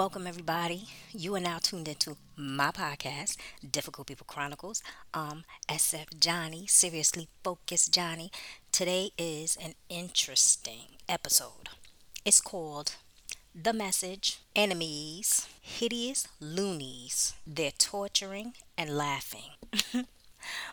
Welcome, everybody. You are now tuned into my podcast, Difficult People Chronicles. Um, SF Johnnie, seriously focused Johnnie. Today is an interesting episode. It's called The Message Enemies, Hideous Loonies. They're torturing and laughing.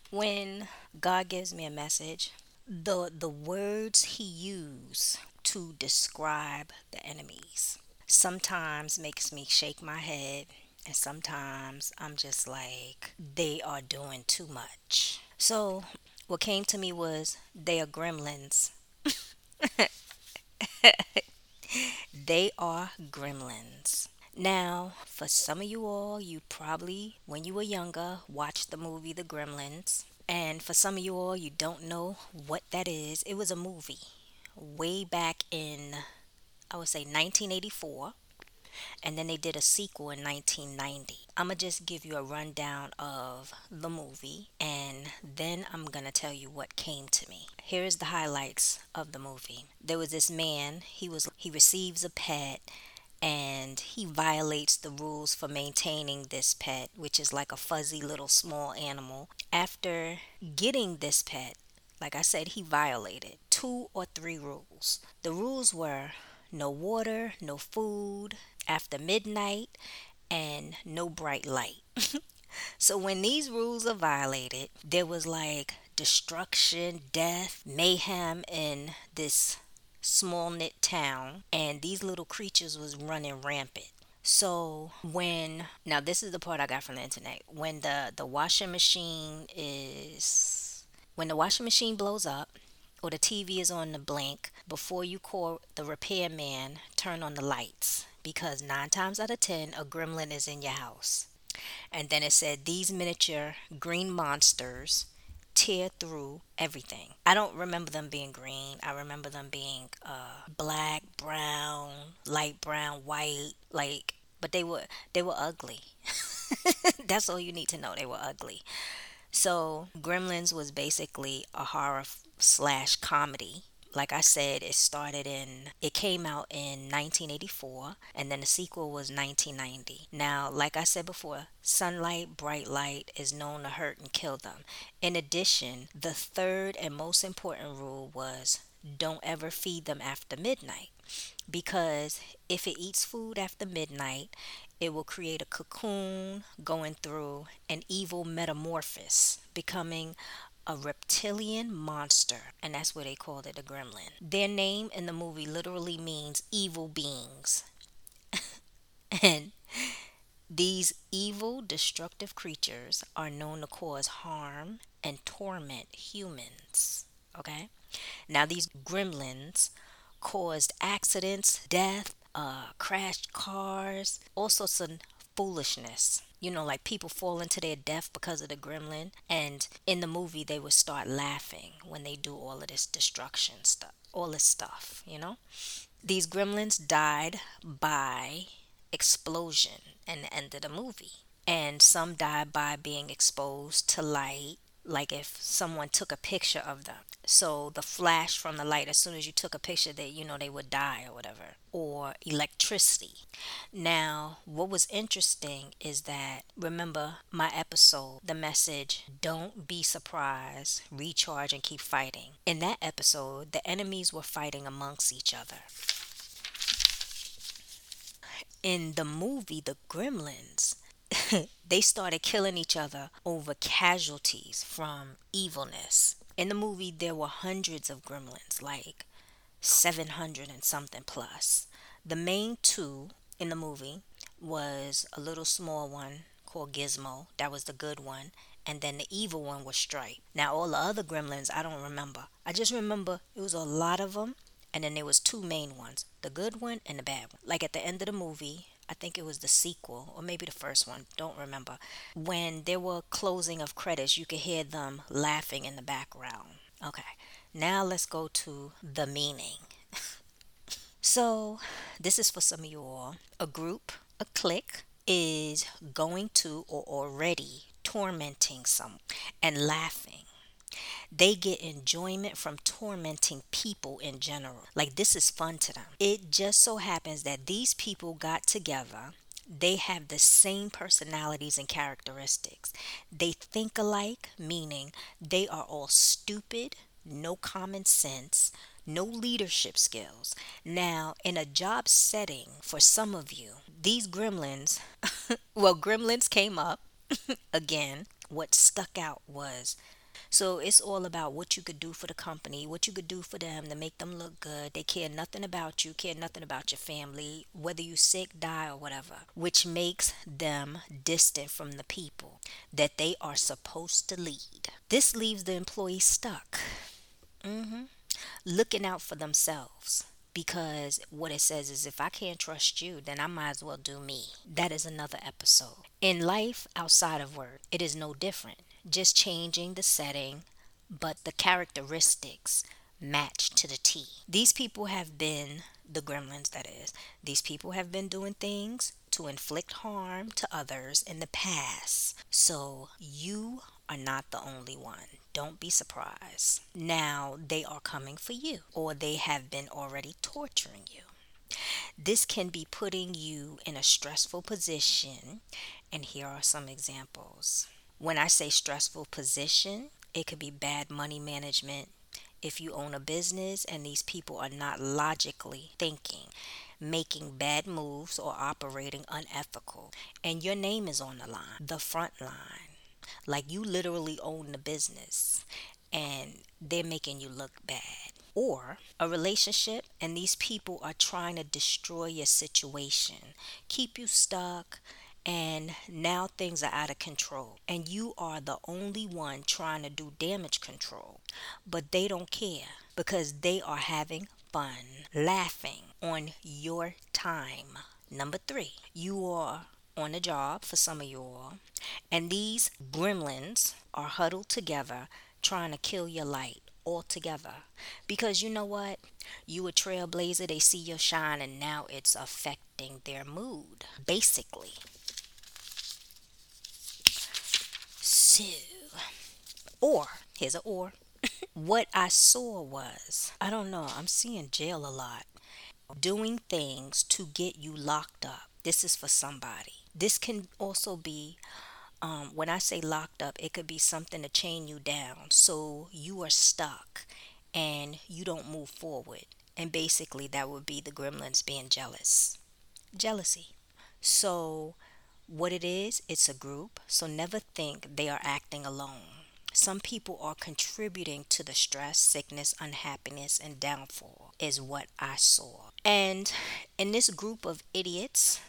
when God gives me a message, the the words he used to describe the enemies sometimes makes me shake my head and sometimes I'm just like they are doing too much. So what came to me was they are gremlins. they are gremlins. Now, for some of you all, you probably, when you were younger, watched the movie The Gremlins. And for some of you all, you don't know what that is. It was a movie way back in I would say 1984, and then they did a sequel in 1990. I'm to just give you a rundown of the movie and then I'm to tell you what came to me. Here's the highlights of the movie. There was this man, he was he receives a pet and he violates the rules for maintaining this pet, which is like a fuzzy little small animal. After getting this pet, like I said, he violated two or three rules. The rules were no water, no food after midnight, and no bright light. so when these rules are violated, there was like destruction, death, mayhem in this small knit town, and these little creatures was running rampant. So when now this is the part I got from the internet. When the the washing machine is when the washing machine blows up, or the TV is on the blank, before you call the repairman, turn on the lights because nine times out of ten, a gremlin is in your house. And then it said these miniature green monsters tear through everything. I don't remember them being green. I remember them being uh, black, brown, light brown, white, like. But they were they were ugly. That's all you need to know. They were ugly. So Gremlins was basically a horror slash comedy. Like I said, it started in, it came out in 1984, and then the sequel was 1990. Now, like I said before, sunlight, bright light is known to hurt and kill them. In addition, the third and most important rule was don't ever feed them after midnight because if it eats food after midnight, it will create a cocoon going through an evil metamorphosis, becoming a reptilian monster, and that's where they called it a gremlin. Their name in the movie literally means evil beings. and these evil, destructive creatures are known to cause harm and torment humans. Okay? Now, these gremlins caused accidents, death, uh, crashed cars, all sorts of foolishness. You know, like people fall into their death because of the gremlin. And in the movie, they would start laughing when they do all of this destruction stuff, all this stuff, you know? These gremlins died by explosion in the end of the movie. And some died by being exposed to light like if someone took a picture of them. So the flash from the light, as soon as you took a picture, they you know they would die or whatever, or electricity. Now, what was interesting is that remember my episode, the message, don't be surprised, recharge and keep fighting. In that episode, the enemies were fighting amongst each other. In the movie, The Gremlins, they started killing each other over casualties from evilness. In the movie, there were hundreds of gremlins, like 700 and something plus. The main two in the movie was a little small one called Gizmo. That was the good one. And then the evil one was Stripe. Now, all the other gremlins, I don't remember. I just remember it was a lot of them. And then there was two main ones, the good one and the bad one. Like at the end of the movie, I think it was the sequel or maybe the first one, don't remember. When there were closing of credits, you could hear them laughing in the background. Okay, now let's go to the meaning. so, this is for some of you all. A group, a clique, is going to or already tormenting some and laughing. They get enjoyment from tormenting people in general. Like, this is fun to them. It just so happens that these people got together. They have the same personalities and characteristics. They think alike, meaning they are all stupid, no common sense, no leadership skills. Now, in a job setting, for some of you, these gremlins, well, gremlins came up again. What stuck out was so it's all about what you could do for the company, what you could do for them to make them look good. They care nothing about you, care nothing about your family, whether you sick, die, or whatever, which makes them distant from the people that they are supposed to lead. This leaves the employee stuck, hmm looking out for themselves. Because what it says is, if I can't trust you, then I might as well do me. That is another episode. In life outside of work, it is no different just changing the setting, but the characteristics match to the T. These people have been the gremlins, that is. These people have been doing things to inflict harm to others in the past. So you are not the only one. Don't be surprised. Now they are coming for you, or they have been already torturing you. This can be putting you in a stressful position, and here are some examples. When I say stressful position, it could be bad money management. If you own a business and these people are not logically thinking, making bad moves, or operating unethical, and your name is on the line, the front line, like you literally own the business and they're making you look bad. Or a relationship and these people are trying to destroy your situation, keep you stuck, and now things are out of control and you are the only one trying to do damage control. But they don't care because they are having fun laughing on your time. Number three you are on a job for some of you all and these gremlins are huddled together trying to kill your light altogether. Because you know what? You a trailblazer they see your shine and now it's affecting their mood basically So, or, here's a or. what I saw was, I don't know, I'm seeing jail a lot. Doing things to get you locked up. This is for somebody. This can also be, um, when I say locked up, it could be something to chain you down. So you are stuck and you don't move forward. And basically, that would be the gremlins being jealous. Jealousy. So what it is, it's a group, so never think they are acting alone. Some people are contributing to the stress, sickness, unhappiness, and downfall, is what I saw. And in this group of idiots,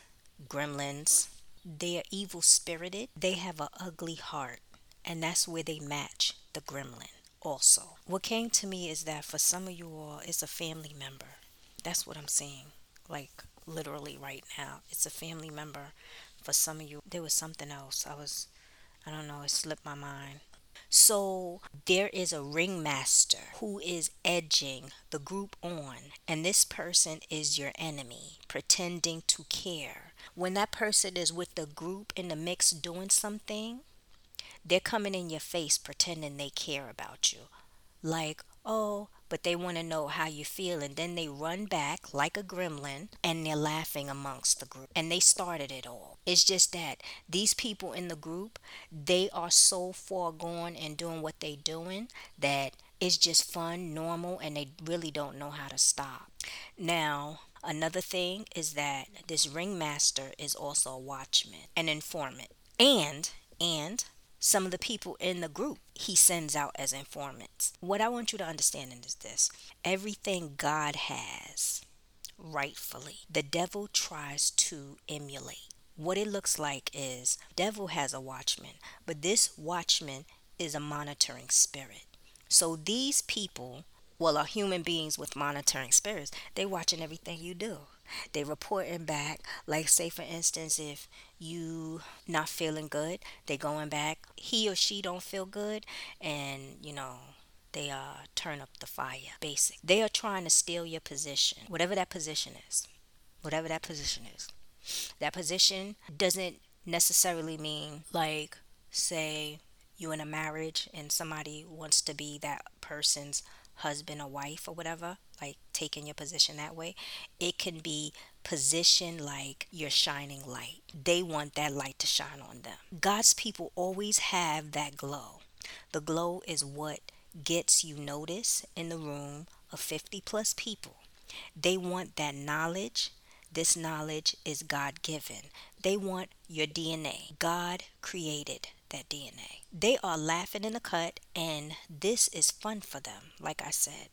gremlins, they are evil spirited, they have an ugly heart, and that's where they match the gremlin also. What came to me is that for some of you all, it's a family member. That's what I'm seeing. Like literally right now, it's a family member for some of you, there was something else. I was, I don't know, it slipped my mind. So there is a ringmaster who is edging the group on, and this person is your enemy, pretending to care. When that person is with the group in the mix doing something, they're coming in your face pretending they care about you. Like, oh, but they want to know how you feel. And then they run back like a gremlin and they're laughing amongst the group. And they started it all. It's just that these people in the group, they are so far gone and doing what they're doing that it's just fun, normal, and they really don't know how to stop. Now, another thing is that this ringmaster is also a watchman, an informant. And, and some of the people in the group he sends out as informants. What I want you to understand is this everything God has, rightfully, the devil tries to emulate. What it looks like is devil has a watchman, but this watchman is a monitoring spirit. So these people, well, are human beings with monitoring spirits. They're watching everything you do. They reporting back. Like say for instance, if you not feeling good, they going back. He or she don't feel good, and you know they uh turn up the fire. Basic. They are trying to steal your position, whatever that position is. Whatever that position is. That position doesn't necessarily mean like say you in a marriage and somebody wants to be that person's husband or wife or whatever, like taking your position that way, it can be positioned like you're shining light. They want that light to shine on them. God's people always have that glow. The glow is what gets you notice in the room of 50 plus people. They want that knowledge. This knowledge is God given. They want your DNA. God created that DNA. They are laughing in the cut, and this is fun for them. Like I said,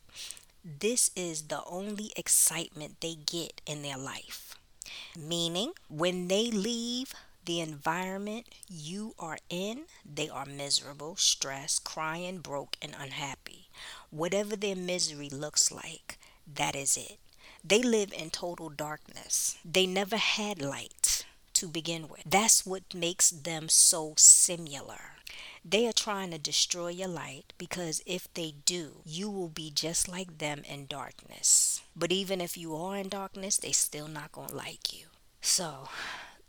this is the only excitement they get in their life. Meaning, when they leave the environment you are in, they are miserable, stressed, crying, broke, and unhappy. Whatever their misery looks like, that is it. They live in total darkness. They never had light to begin with. That's what makes them so similar. They are trying to destroy your light because if they do, you will be just like them in darkness. But even if you are in darkness, they still not going to like you. So,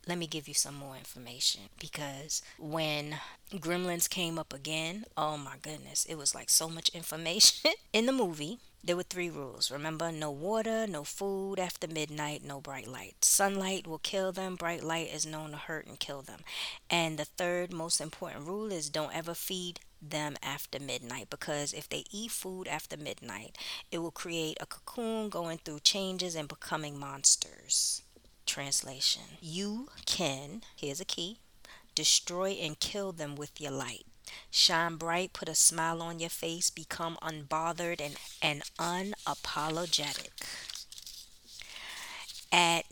let me give you some more information because when Gremlins came up again, oh my goodness, it was like so much information in the movie. There were three rules. Remember, no water, no food after midnight, no bright light. Sunlight will kill them, bright light is known to hurt and kill them. And the third most important rule is don't ever feed them after midnight because if they eat food after midnight, it will create a cocoon going through changes and becoming monsters. Translation You can, here's a key, destroy and kill them with your light. Shine bright, put a smile on your face, become unbothered and, and unapologetic. At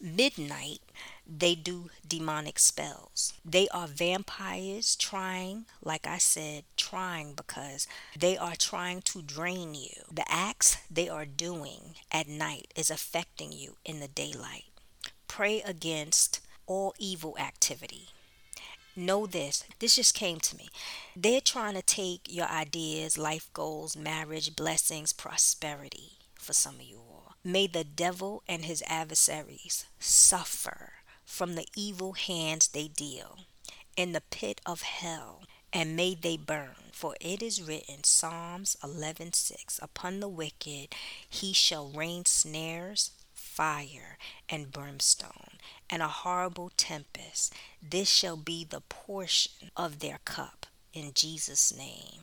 midnight, they do demonic spells. They are vampires trying, like I said, trying because they are trying to drain you. The acts they are doing at night is affecting you in the daylight. Pray against all evil activity. Know this, this just came to me. They're trying to take your ideas, life goals, marriage, blessings, prosperity for some of you all. May the devil and his adversaries suffer from the evil hands they deal in the pit of hell and may they burn for it is written psalms 11:6 upon the wicked he shall rain snares fire and brimstone, and a horrible tempest. This shall be the portion of their cup in Jesus' name.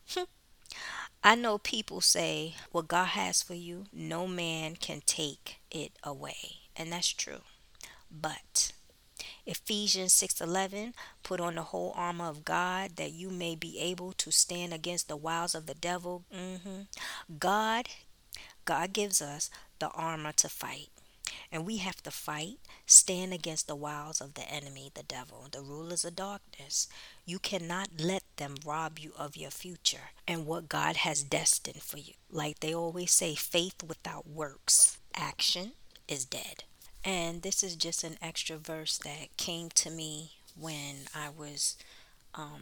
I know people say what God has for you, no man can take it away. And that's true. But Ephesians 6:11 put on the whole armor of God that you may be able to stand against the wiles of the devil. hmm God God gives us the armor to fight. And we have to fight, stand against the wiles of the enemy, the devil, the rulers of darkness. You cannot let them rob you of your future and what God has destined for you. Like they always say, faith without works, action is dead. And this is just an extra verse that came to me when I was um,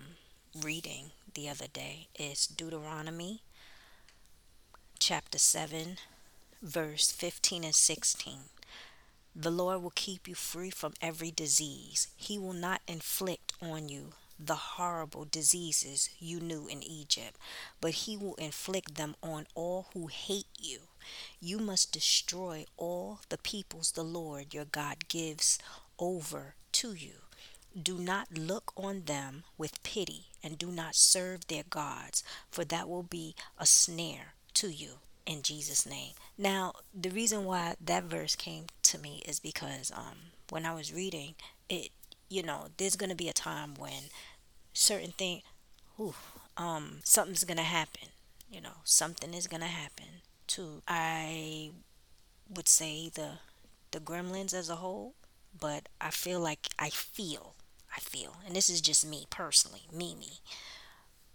reading the other day. It's Deuteronomy chapter 7, verse 15 and 16. The Lord will keep you free from every disease. He will not inflict on you the horrible diseases you knew in Egypt, but He will inflict them on all who hate you. You must destroy all the peoples the Lord your God gives over to you. Do not look on them with pity, and do not serve their gods, for that will be a snare to you in Jesus' name. Now, the reason why that verse came to me is because um, when I was reading it, you know, there's to be a time when certain thing, whew, um, something's to happen. You know, something is to happen to, I would say, the the gremlins as a whole, but I feel like I feel, I feel, and this is just me personally, me, me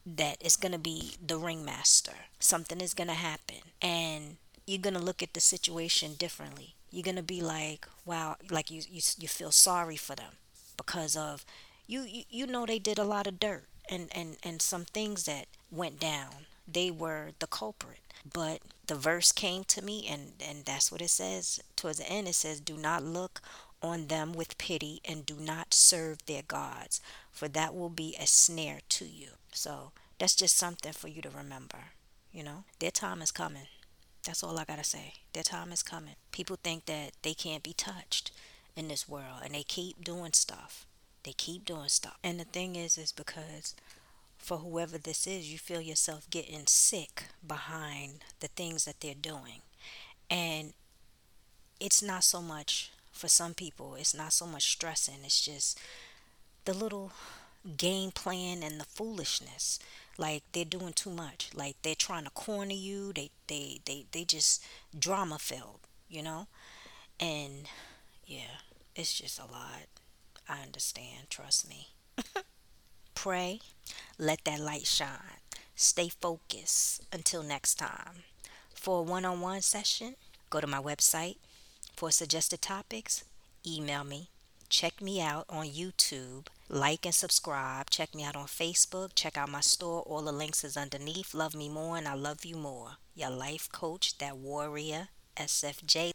that it's to be the ringmaster. Something is to happen. And you're to look at the situation differently. You're to be like, wow, like you, you, you feel sorry for them because of you, you, you know, they did a lot of dirt and, and, and some things that went down. They were the culprit. But the verse came to me, and, and that's what it says towards the end. It says, Do not look on them with pity and do not serve their gods, for that will be a snare to you. So that's just something for you to remember. You know, their time is coming. That's all I gotta say. Their time is coming. People think that they can't be touched in this world and they keep doing stuff. They keep doing stuff. And the thing is, is because for whoever this is, you feel yourself getting sick behind the things that they're doing. And it's not so much for some people, it's not so much stressing, it's just the little game plan and the foolishness. Like they're doing too much. Like they're trying to corner you. They they they, they just drama filled, you know? And yeah, it's just a lot. I understand, trust me. Pray, let that light shine. Stay focused until next time. For a one on one session, go to my website. For suggested topics, email me. Check me out on YouTube. Like and subscribe. Check me out on Facebook. Check out my store. All the links is underneath. Love me more and I love you more. Your life coach, that warrior, SFJ.